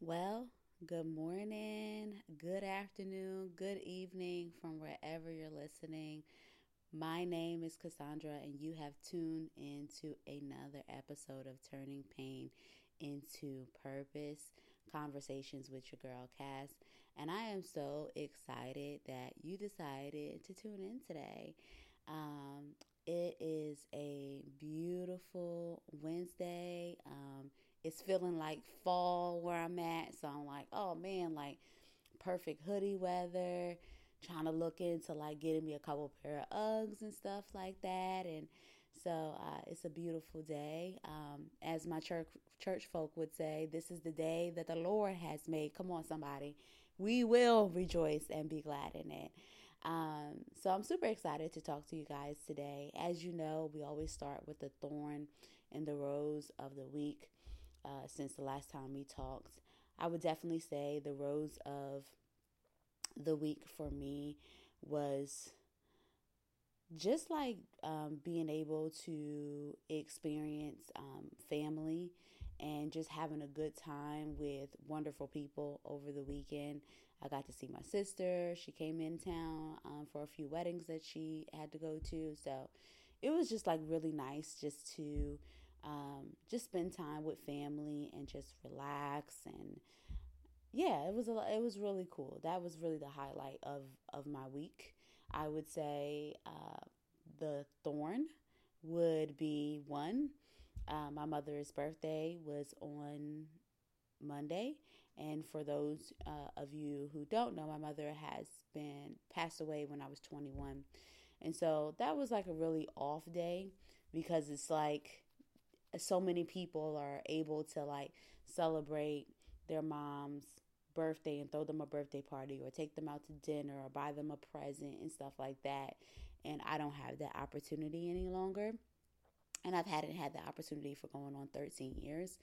Well, good morning, good afternoon, good evening from wherever you're listening. My name is Cassandra, and you have tuned into another episode of Turning Pain into Purpose Conversations with your girl Cass. And I am so excited that you decided to tune in today. Um, it is a beautiful Wednesday. Um, it's feeling like fall where I'm at. So I'm like, oh man, like perfect hoodie weather. Trying to look into like getting me a couple pair of Uggs and stuff like that. And so uh, it's a beautiful day. Um, as my church church folk would say, this is the day that the Lord has made. Come on, somebody. We will rejoice and be glad in it. Um, so I'm super excited to talk to you guys today. As you know, we always start with the thorn and the rose of the week uh, since the last time we talked. I would definitely say the rose of the week for me was just like um, being able to experience um, family and just having a good time with wonderful people over the weekend. I got to see my sister. She came in town um, for a few weddings that she had to go to. So it was just like really nice just to um, just spend time with family and just relax and yeah, it was a it was really cool. That was really the highlight of of my week. I would say uh, the thorn would be one. Uh, my mother's birthday was on Monday, and for those uh, of you who don't know, my mother has been passed away when I was 21, and so that was like a really off day because it's like so many people are able to like celebrate their mom's birthday and throw them a birthday party or take them out to dinner or buy them a present and stuff like that. And I don't have that opportunity any longer. And I've hadn't had the opportunity for going on 13 years.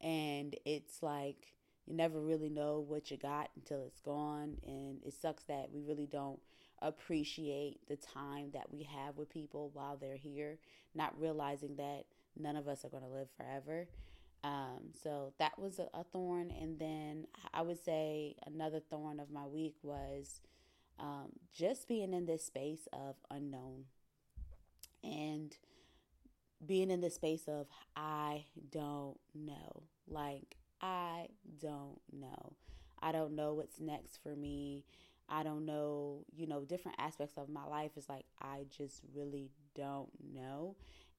And it's like you never really know what you got until it's gone. And it sucks that we really don't appreciate the time that we have with people while they're here, not realizing that none of us are going to live forever. Um, so that was a, a, thorn. And then I would say another thorn of my week was um, just being in this space of unknown and being in the space of I don't know. Like, I don't know. I don't know what's next for me. I don't know, you know, different aspects of my life is like I just really don't know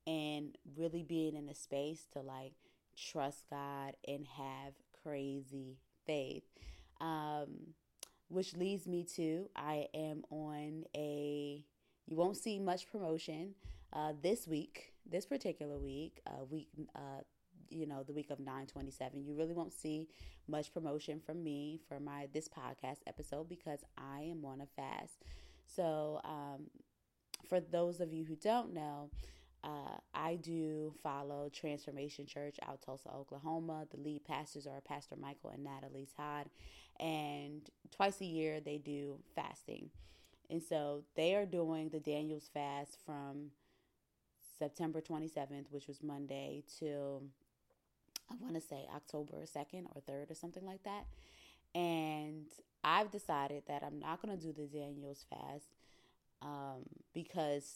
and really being in a space to like trust God and have crazy faith. Um, which leads me to I am on a you won't see much promotion uh, this week, this particular week, uh, week, uh, you know, the week of 927. You really won't see much promotion from me for my this podcast episode because I am on a fast. So, um, for those of you who don't know, uh, I do follow Transformation Church out Tulsa, Oklahoma. The lead pastors are Pastor Michael and Natalie Todd, and twice a year they do fasting, and so they are doing the Daniel's fast from September 27th, which was Monday, till I want to say October 2nd or 3rd or something like that. And I've decided that I'm not going to do the Daniel's fast um, because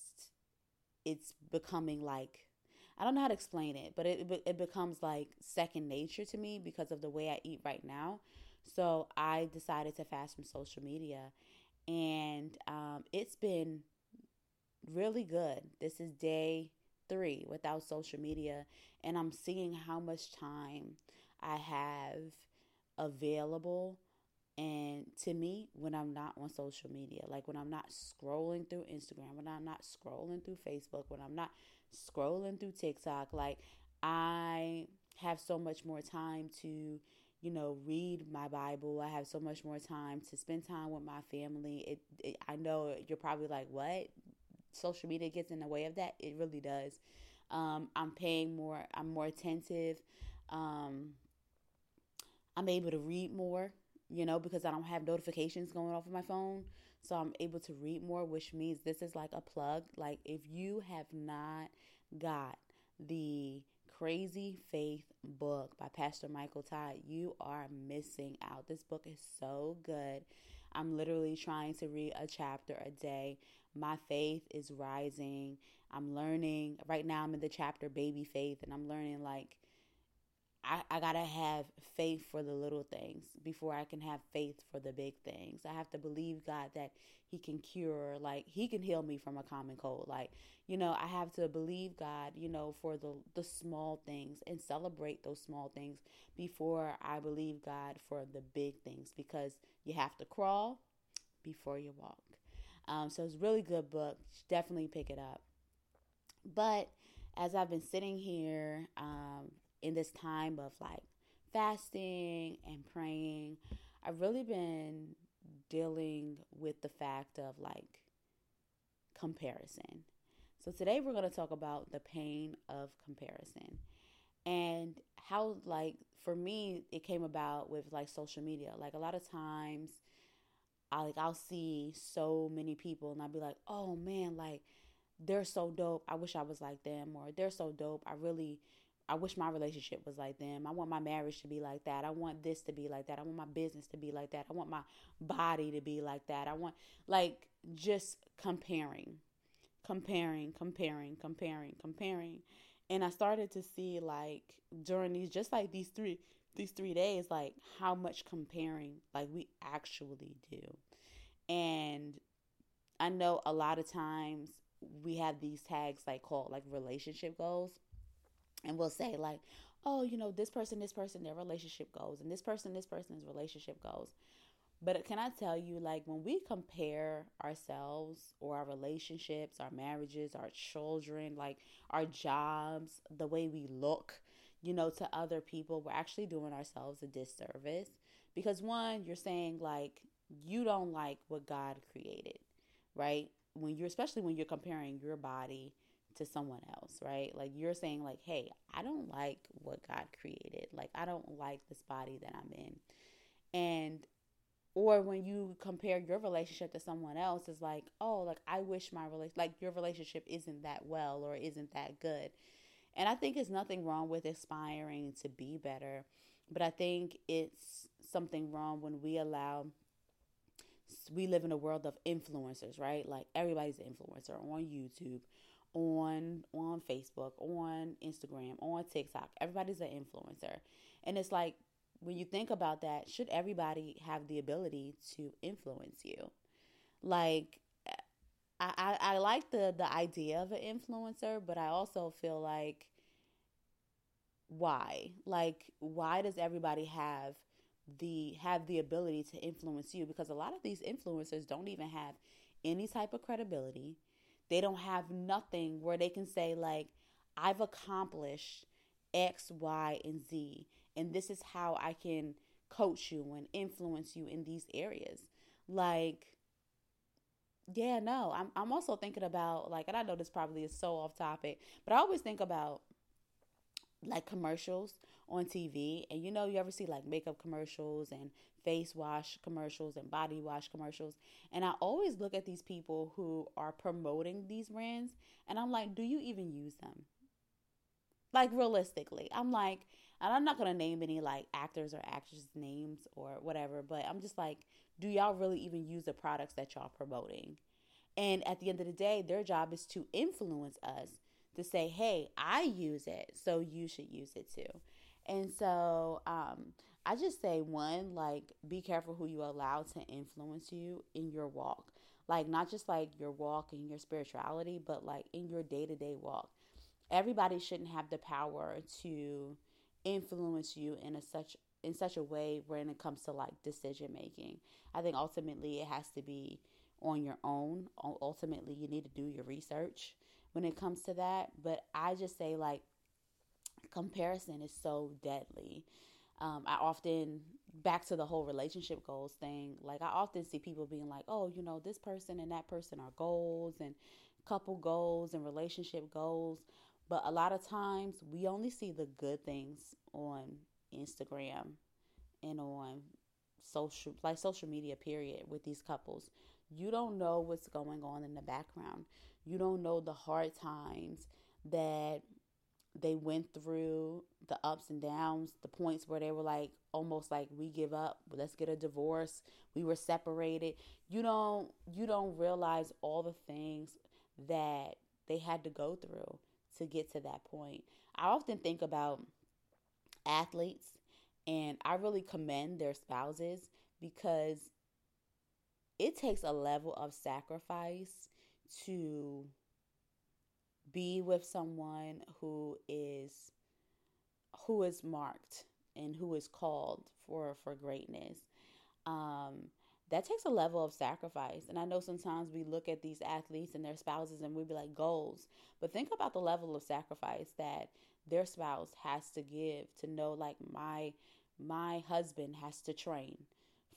it's becoming like I don't know how to explain it, but it it becomes like second nature to me because of the way I eat right now. So I decided to fast from social media, and um, it's been really good. This is day three without social media, and I'm seeing how much time I have available and to me, when I'm not on social media, like when I'm not scrolling through Instagram, when I'm not scrolling through Facebook, when I'm not scrolling through TikTok, like I have so much more time to, you know, read my Bible. I have so much more time to spend time with my family. It, it I know you're probably like, what? Social media gets in the way of that. It really does. Um, I'm paying more. I'm more attentive. Um, I'm able to read more you know, because I don't have notifications going off of my phone. So I'm able to read more, which means this is like a plug. Like if you have not got the Crazy Faith book by Pastor Michael Todd. You are missing out. This book is so good. I'm literally trying to read a chapter a day. My faith is rising. I'm learning. Right now, I'm in the chapter Baby Faith, and I'm learning like I, I gotta have faith for the little things before I can have faith for the big things. I have to believe God that He can cure, like He can heal me from a common cold. Like, you know, I have to believe God, you know, for the the small things and celebrate those small things before I believe God for the big things because you have to crawl before you walk. Um, so it's really good book. Definitely pick it up. But as I've been sitting here um, in this time of like fasting and praying, I've really been dealing with the fact of like comparison. So today we're going to talk about the pain of comparison and how like for me it came about with like social media. Like a lot of times I like I'll see so many people and I'll be like, "Oh man, like they're so dope. I wish I was like them or they're so dope. I really I wish my relationship was like them. I want my marriage to be like that. I want this to be like that. I want my business to be like that. I want my body to be like that. I want like just comparing, comparing, comparing, comparing, comparing. And I started to see like during these just like these three these 3 days like how much comparing like we actually do. And I know a lot of times we have these tags like called like relationship goals and we'll say like oh you know this person this person their relationship goes and this person this person's relationship goes. But can i tell you like when we compare ourselves or our relationships our marriages our children like our jobs the way we look you know to other people we're actually doing ourselves a disservice because one you're saying like you don't like what god created right? When you're especially when you're comparing your body to someone else, right? Like you're saying like, "Hey, I don't like what God created. Like I don't like this body that I'm in." And or when you compare your relationship to someone else is like, "Oh, like I wish my relation like your relationship isn't that well or isn't that good." And I think it's nothing wrong with aspiring to be better, but I think it's something wrong when we allow we live in a world of influencers, right? Like everybody's an influencer on YouTube, on on Facebook, on Instagram, on TikTok. Everybody's an influencer. And it's like when you think about that, should everybody have the ability to influence you? Like I, I, I like the the idea of an influencer, but I also feel like why? Like why does everybody have the have the ability to influence you? Because a lot of these influencers don't even have any type of credibility they don't have nothing where they can say, like, I've accomplished X, Y, and Z, and this is how I can coach you and influence you in these areas. Like, yeah, no, I'm I'm also thinking about like, and I know this probably is so off topic, but I always think about like commercials on TV, and you know, you ever see like makeup commercials and face wash commercials and body wash commercials. And I always look at these people who are promoting these brands and I'm like, do you even use them? Like realistically, I'm like, and I'm not gonna name any like actors or actresses' names or whatever, but I'm just like, do y'all really even use the products that y'all promoting? And at the end of the day, their job is to influence us to say, hey, I use it, so you should use it too. And so um, I just say one, like be careful who you allow to influence you in your walk. Like not just like your walk and your spirituality, but like in your day-to-day walk. Everybody shouldn't have the power to influence you in a such in such a way when it comes to like decision making. I think ultimately it has to be on your own. Ultimately, you need to do your research when it comes to that. But I just say like comparison is so deadly um, I often back to the whole relationship goals thing. Like I often see people being like, "Oh, you know, this person and that person are goals and couple goals and relationship goals." But a lot of times we only see the good things on Instagram and on social like social media period with these couples. You don't know what's going on in the background. You don't know the hard times that they went through the ups and downs, the points where they were like almost like we give up, let's get a divorce. We were separated. You don't you don't realize all the things that they had to go through to get to that point. I often think about athletes and I really commend their spouses because it takes a level of sacrifice to be with someone who is who is marked and who is called for for greatness. Um that takes a level of sacrifice. And i know sometimes we look at these athletes and their spouses and we be like goals. But think about the level of sacrifice that their spouse has to give to know like my my husband has to train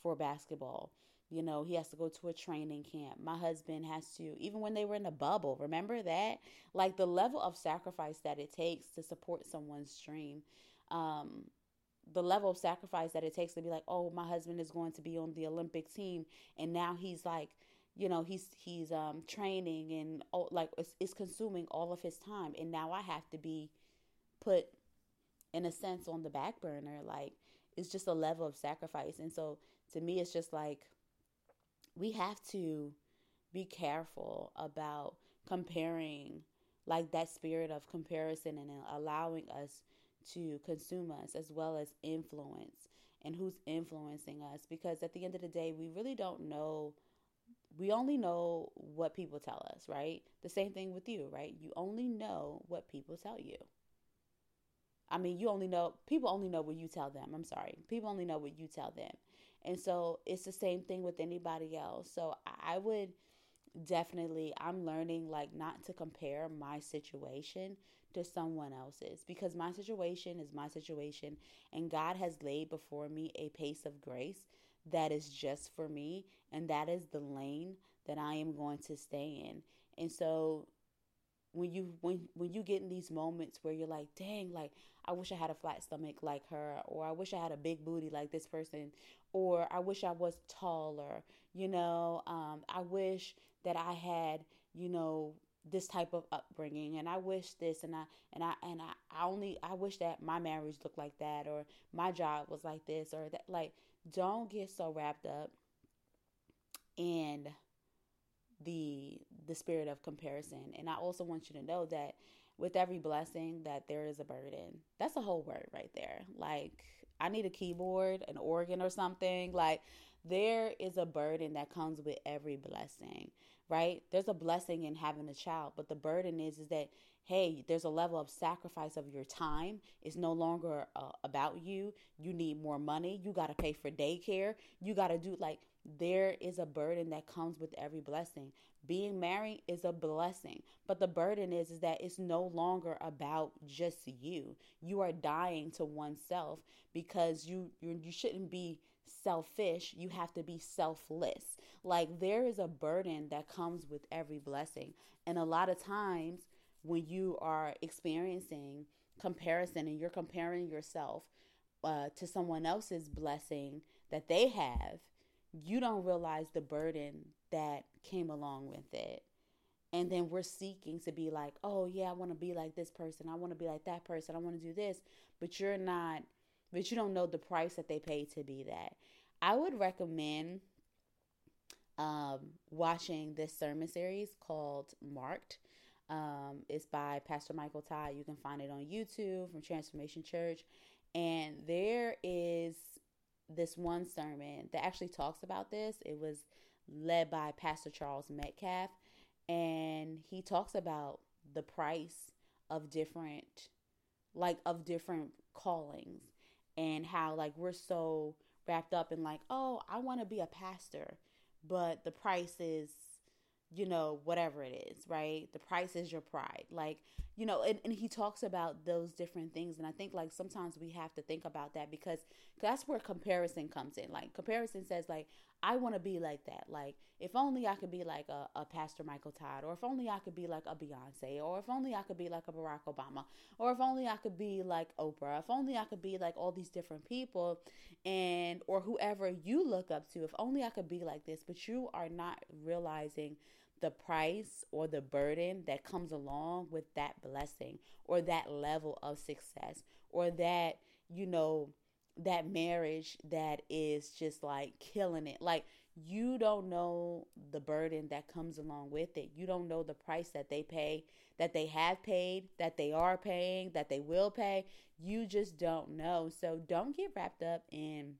for basketball you know, he has to go to a training camp. My husband has to, even when they were in a bubble, remember that? Like the level of sacrifice that it takes to support someone's dream. Um, the level of sacrifice that it takes to be like, oh, my husband is going to be on the Olympic team, and now he's like, you know, he's he's um training and oh, like it's, it's consuming all of his time, and now I have to be put in a sense on the back burner. Like it's just a level of sacrifice, and so to me, it's just like we have to be careful about comparing like that spirit of comparison and allowing us to consume us as well as influence and who's influencing us. Because at the end of the day we really don't know we only know what people tell us right? The same thing with you right? You only know what people tell you. I mean you only know people only know what you tell them. I'm sorry. People only know what you tell them and so it's the same thing with anybody else. So I would definitely, I'm learning like not to compare my situation to someone else's because my situation is my situation and God has laid before me a pace of grace that is just for me and that is the lane that I am going to stay in. And so when you when when you get in these moments where you're like, dang, like I wish I had a flat stomach like her, or I wish I had a big booty like this person, or I wish I was taller, you know, um, I wish that I had, you know, this type of upbringing and I wish this and I and I and I, I only I wish that my marriage looked like that or my job was like this or that like don't get so wrapped up in the the spirit of comparison. And I also want you to know that with every blessing that there is a burden. That's a whole word right there. Like I need a keyboard, an organ or something. Like there is a burden that comes with every blessing, right? There's a blessing in having a child, but the burden is is that hey, there's a level of sacrifice of your time. It's no longer uh, about you. You need more money. You got to pay for daycare. You got to do like there is a burden that comes with every blessing. Being married is a blessing, but the burden is is that it's no longer about just you. You are dying to oneself because you you, you shouldn't be selfish. You have to be selfless. Like there is a burden that comes with every blessing. And a lot of times when you are experiencing comparison and you're comparing yourself uh, to someone else's blessing that they have, you don't realize the burden that came along with it. And then we're seeking to be like, oh, yeah, I want to be like this person. I want to be like that person. I want to do this. But you're not, but you don't know the price that they paid to be that. I would recommend um, watching this sermon series called Marked. Um, it's by Pastor Michael Todd. You can find it on YouTube from Transformation Church. And there is this one sermon that actually talks about this. It was led by Pastor Charles Metcalf, and he talks about the price of different, like, of different callings and how, like, we're so wrapped up in, like, oh, I want to be a pastor, but the price is you know, whatever it is, right? The price is your pride. Like, you know, and, and he talks about those different things. And I think like sometimes we have to think about that because that's where comparison comes in. Like comparison says like, I want to be like that. Like if only I could be like a, a Pastor Michael Todd, or if only I could be like a Beyonce, or if only I could be like a Barack Obama, or if only I could be like Oprah, if only I could be like all these different people and or whoever you look up to, if only I could be like this, but you are not realizing the price or the burden that comes along with that blessing or that level of success or that, you know, that marriage that is just like killing it. Like you don't know the burden that comes along with it. You don't know the price that they pay, that they have paid, that they are paying, that they will pay. You just don't know. So don't get wrapped up in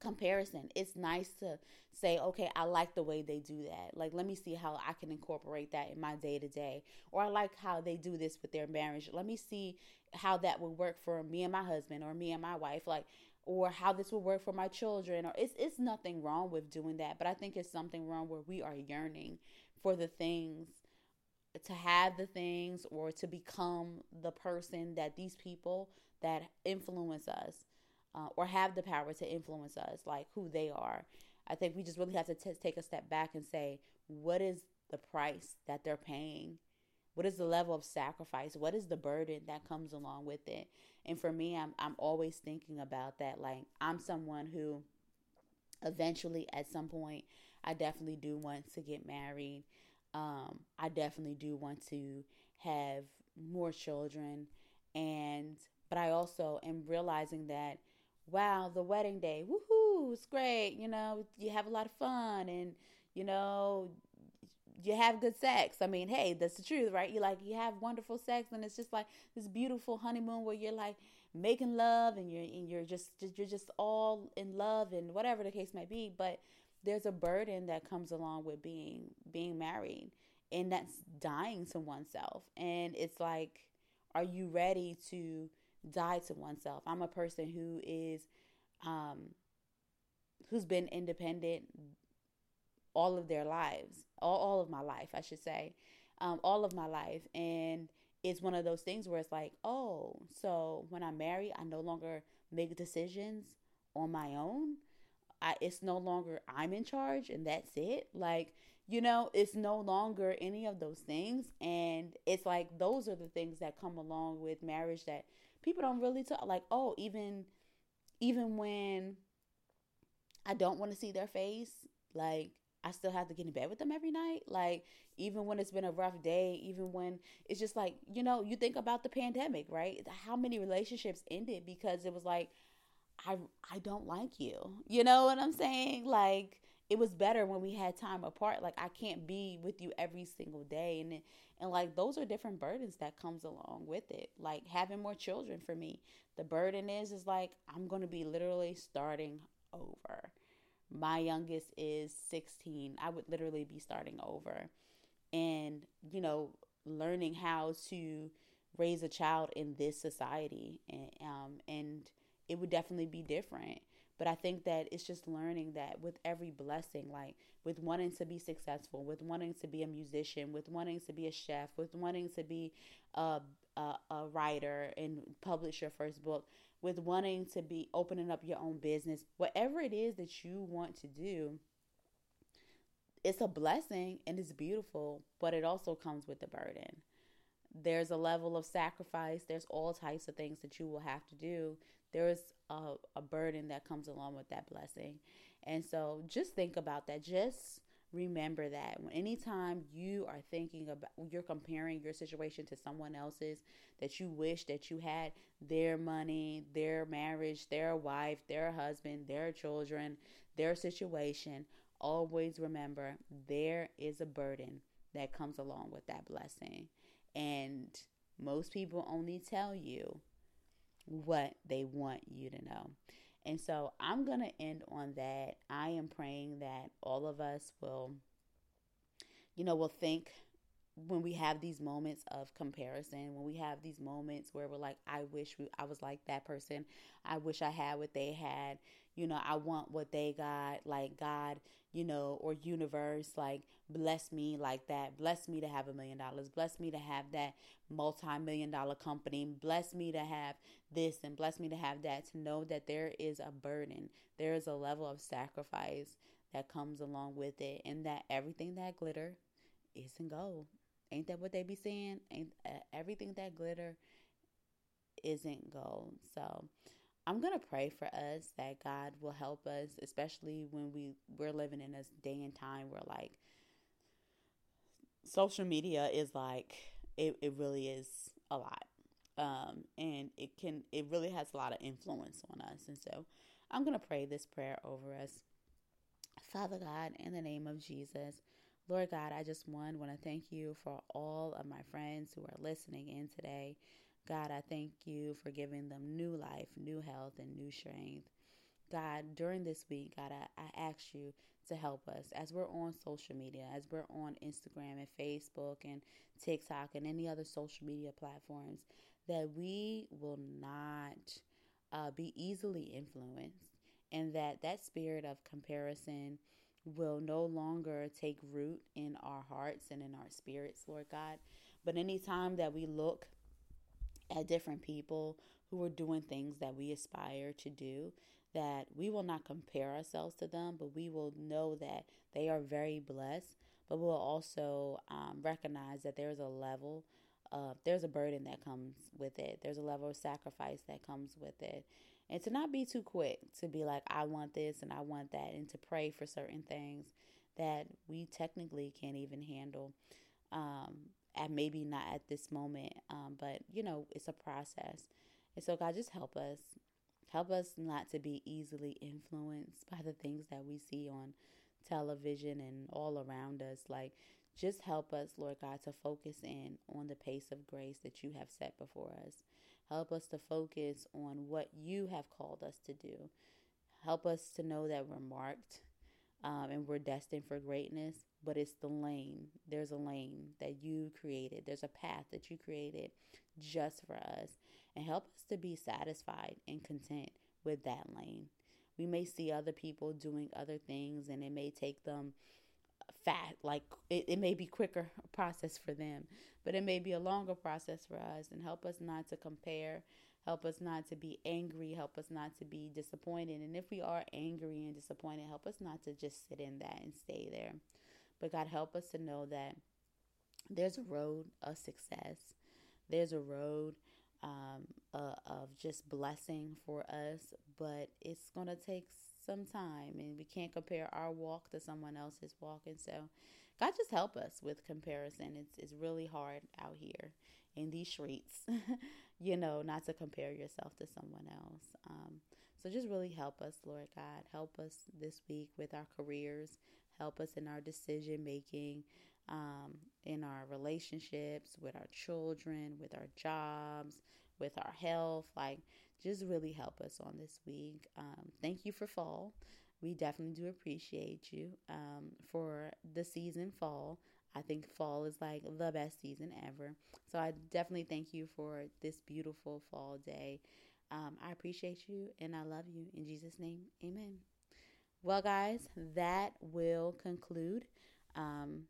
comparison. It's nice to say, okay, I like the way they do that. Like, let me see how I can incorporate that in my day to day. Or I like how they do this with their marriage. Let me see how that would work for me and my husband or me and my wife. Like, or how this will work for my children or it's it's nothing wrong with doing that but i think it's something wrong where we are yearning for the things to have the things or to become the person that these people that influence us uh, or have the power to influence us, like who they are. I think we just really have to t- take a step back and say, what is the price that they're paying? What is the level of sacrifice? What is the burden that comes along with it? And for me, I'm I'm always thinking about that. Like I'm someone who eventually at some point I definitely do want to get married. Um, I definitely do want to have more children and but I also am realizing that wow, the wedding day, woohoo, it's great. You know, you have a lot of fun and, you know, you have good sex. I mean, hey, that's the truth, right? You like you have wonderful sex and it's just like this beautiful honeymoon where you're like making love and you're and you're just you're just all in love and whatever the case might be, but there's a burden that comes along with being being married and that's dying to oneself. And it's like are you ready to die to oneself. I'm a person who is um who's been independent all of their lives, all, all of my life, I should say, um, all of my life. And it's one of those things where it's like, oh, so when I'm married, I no longer make decisions on my own. I, it's no longer I'm in charge and that's it. Like, you know, it's no longer any of those things. And it's like those are the things that come along with marriage that people don't really talk like oh even even when I don't want to see their face like I still have to get in bed with them every night. Like even when it's been a rough day even when it's just like you know you think about the pandemic right? How many relationships ended because it was like I I don't like you. You know what I'm saying? Like it was better when we had time apart like I can't be with you every single day and and like those are different burdens that comes along with it. Like having more children for me, the burden is is like I'm going to be literally starting over. My youngest is 16. I would literally be starting over. And you know, learning how to raise a child in this society and um and it would definitely be different but I think that it's just learning that with every blessing, like with wanting to be successful, with wanting to be a musician, with wanting to be a chef, with wanting to be a, a, a writer and publish your first book, with wanting to be opening up your own business, whatever it is that you want to do, it's a blessing and it's beautiful, but it also comes with a burden. There's a level of sacrifice, there's all types of things that you will have to do there is a, a burden that comes along with that blessing. And so just think about that. Just remember that anytime you are thinking about you're comparing your situation to someone else's that you wish that you had their money their marriage their wife their husband their children their situation always remember there is a burden that comes along with that blessing and most people only tell you what they want you to know. And so I'm going to end on that. I am praying that all of us will, you know, will think when we have these moments of comparison, when we have these moments where we're like, I wish we, I was like that person. I wish I had what they had. You know, I want what they got. Like God, you know, or universe, like bless me like that. Bless me to have a million dollars. Bless me to have that multi million dollar company. Bless me to have this and bless me to have that. To know that there is a burden, there is a level of sacrifice that comes along with it, and that everything that glitter isn't gold. Ain't that what they be saying? Ain't uh, everything that glitter isn't gold. So I'm gonna pray for us that God will help us, especially when we we're living in a day and time where like social media is like it, it really is a lot um, and it can it really has a lot of influence on us and so i'm going to pray this prayer over us father god in the name of jesus lord god i just one want to thank you for all of my friends who are listening in today. God i thank you for giving them new life new health and new strength. God during this week god i, I ask you to help us. As we're on social media, as we're on Instagram and Facebook and TikTok and any other social media platforms, that we will not uh, be easily influenced and that that spirit of comparison will no longer take root in our hearts and in our spirits, Lord God. But anytime that we look at different people who are doing things that we aspire to do, that we will not compare ourselves to them, but we will know that they are very blessed. But we'll also um, recognize that there's a level uh, there's a burden that comes with it. There's a level of sacrifice that comes with it. And to not be too quick to be like, I want this and I want that, and to pray for certain things that we technically can't even handle. Um, and maybe not at this moment, um, but you know, it's a process. And so, God, just help us Help us not to be easily influenced by the things that we see on television and all around us. Like, just help us, Lord God, to focus in on the pace of grace that you have set before us. Help us to focus on what you have called us to do. Help us to know that we're marked um, and we're destined for greatness, but it's the lane. There's a lane that you created, there's a path that you created just for us and help us to be satisfied and content with that lane. We may see other people doing other things and it may take them fat like it, it may be quicker process for them but it may be a longer process for us and help us not to compare help us not to be angry help us not to be disappointed. And if we are angry and disappointed help us not to just sit in that and stay there. But god help us to know that there's a road of success. There's a road um, uh, of just blessing for us, but it's going to take some time and we can't compare our walk to someone else's walk. And so, God just help us with comparison. It's, it's really hard out here in these streets, you know, not to compare yourself to someone else. Um, so just really help us, Lord God. Help us this week with our careers. Help us in our decision making um, in our relationships, with our children, with our jobs, with our health. Like, just really help us on this week. Um, thank you for fall. We definitely do appreciate you um, for the season fall. I think fall is like the best season ever. So I definitely thank you for this beautiful fall day. Um, I appreciate you and I love you. In Jesus' name, amen. Well, guys, that will conclude um,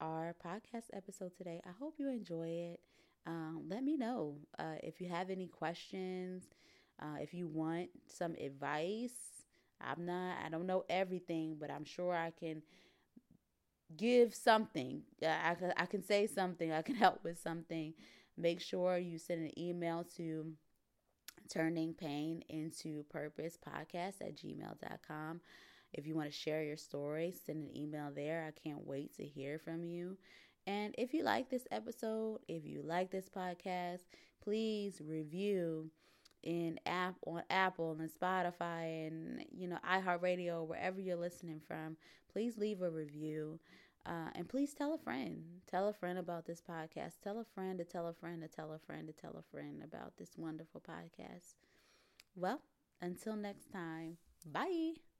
our podcast episode today. I hope you enjoy it. Um, let me know uh, if you have any questions, uh, if you want some advice. I'm not, I don't know everything, but I'm sure I can give something. I, I, I can say something, I can help with something. Make sure you send an email to turning pain into purpose podcast at gmail.com. If you want to share your story, send an email there. I can't wait to hear from you. And if you like this episode, if you like this podcast, please review in app on Apple and Spotify and you know iHeartRadio, wherever you're listening from. Please leave a review. Uh, and please tell a friend. Tell a friend about this podcast. Tell a friend to tell a friend to tell a friend to tell a friend about this wonderful podcast. Well, until next time, bye.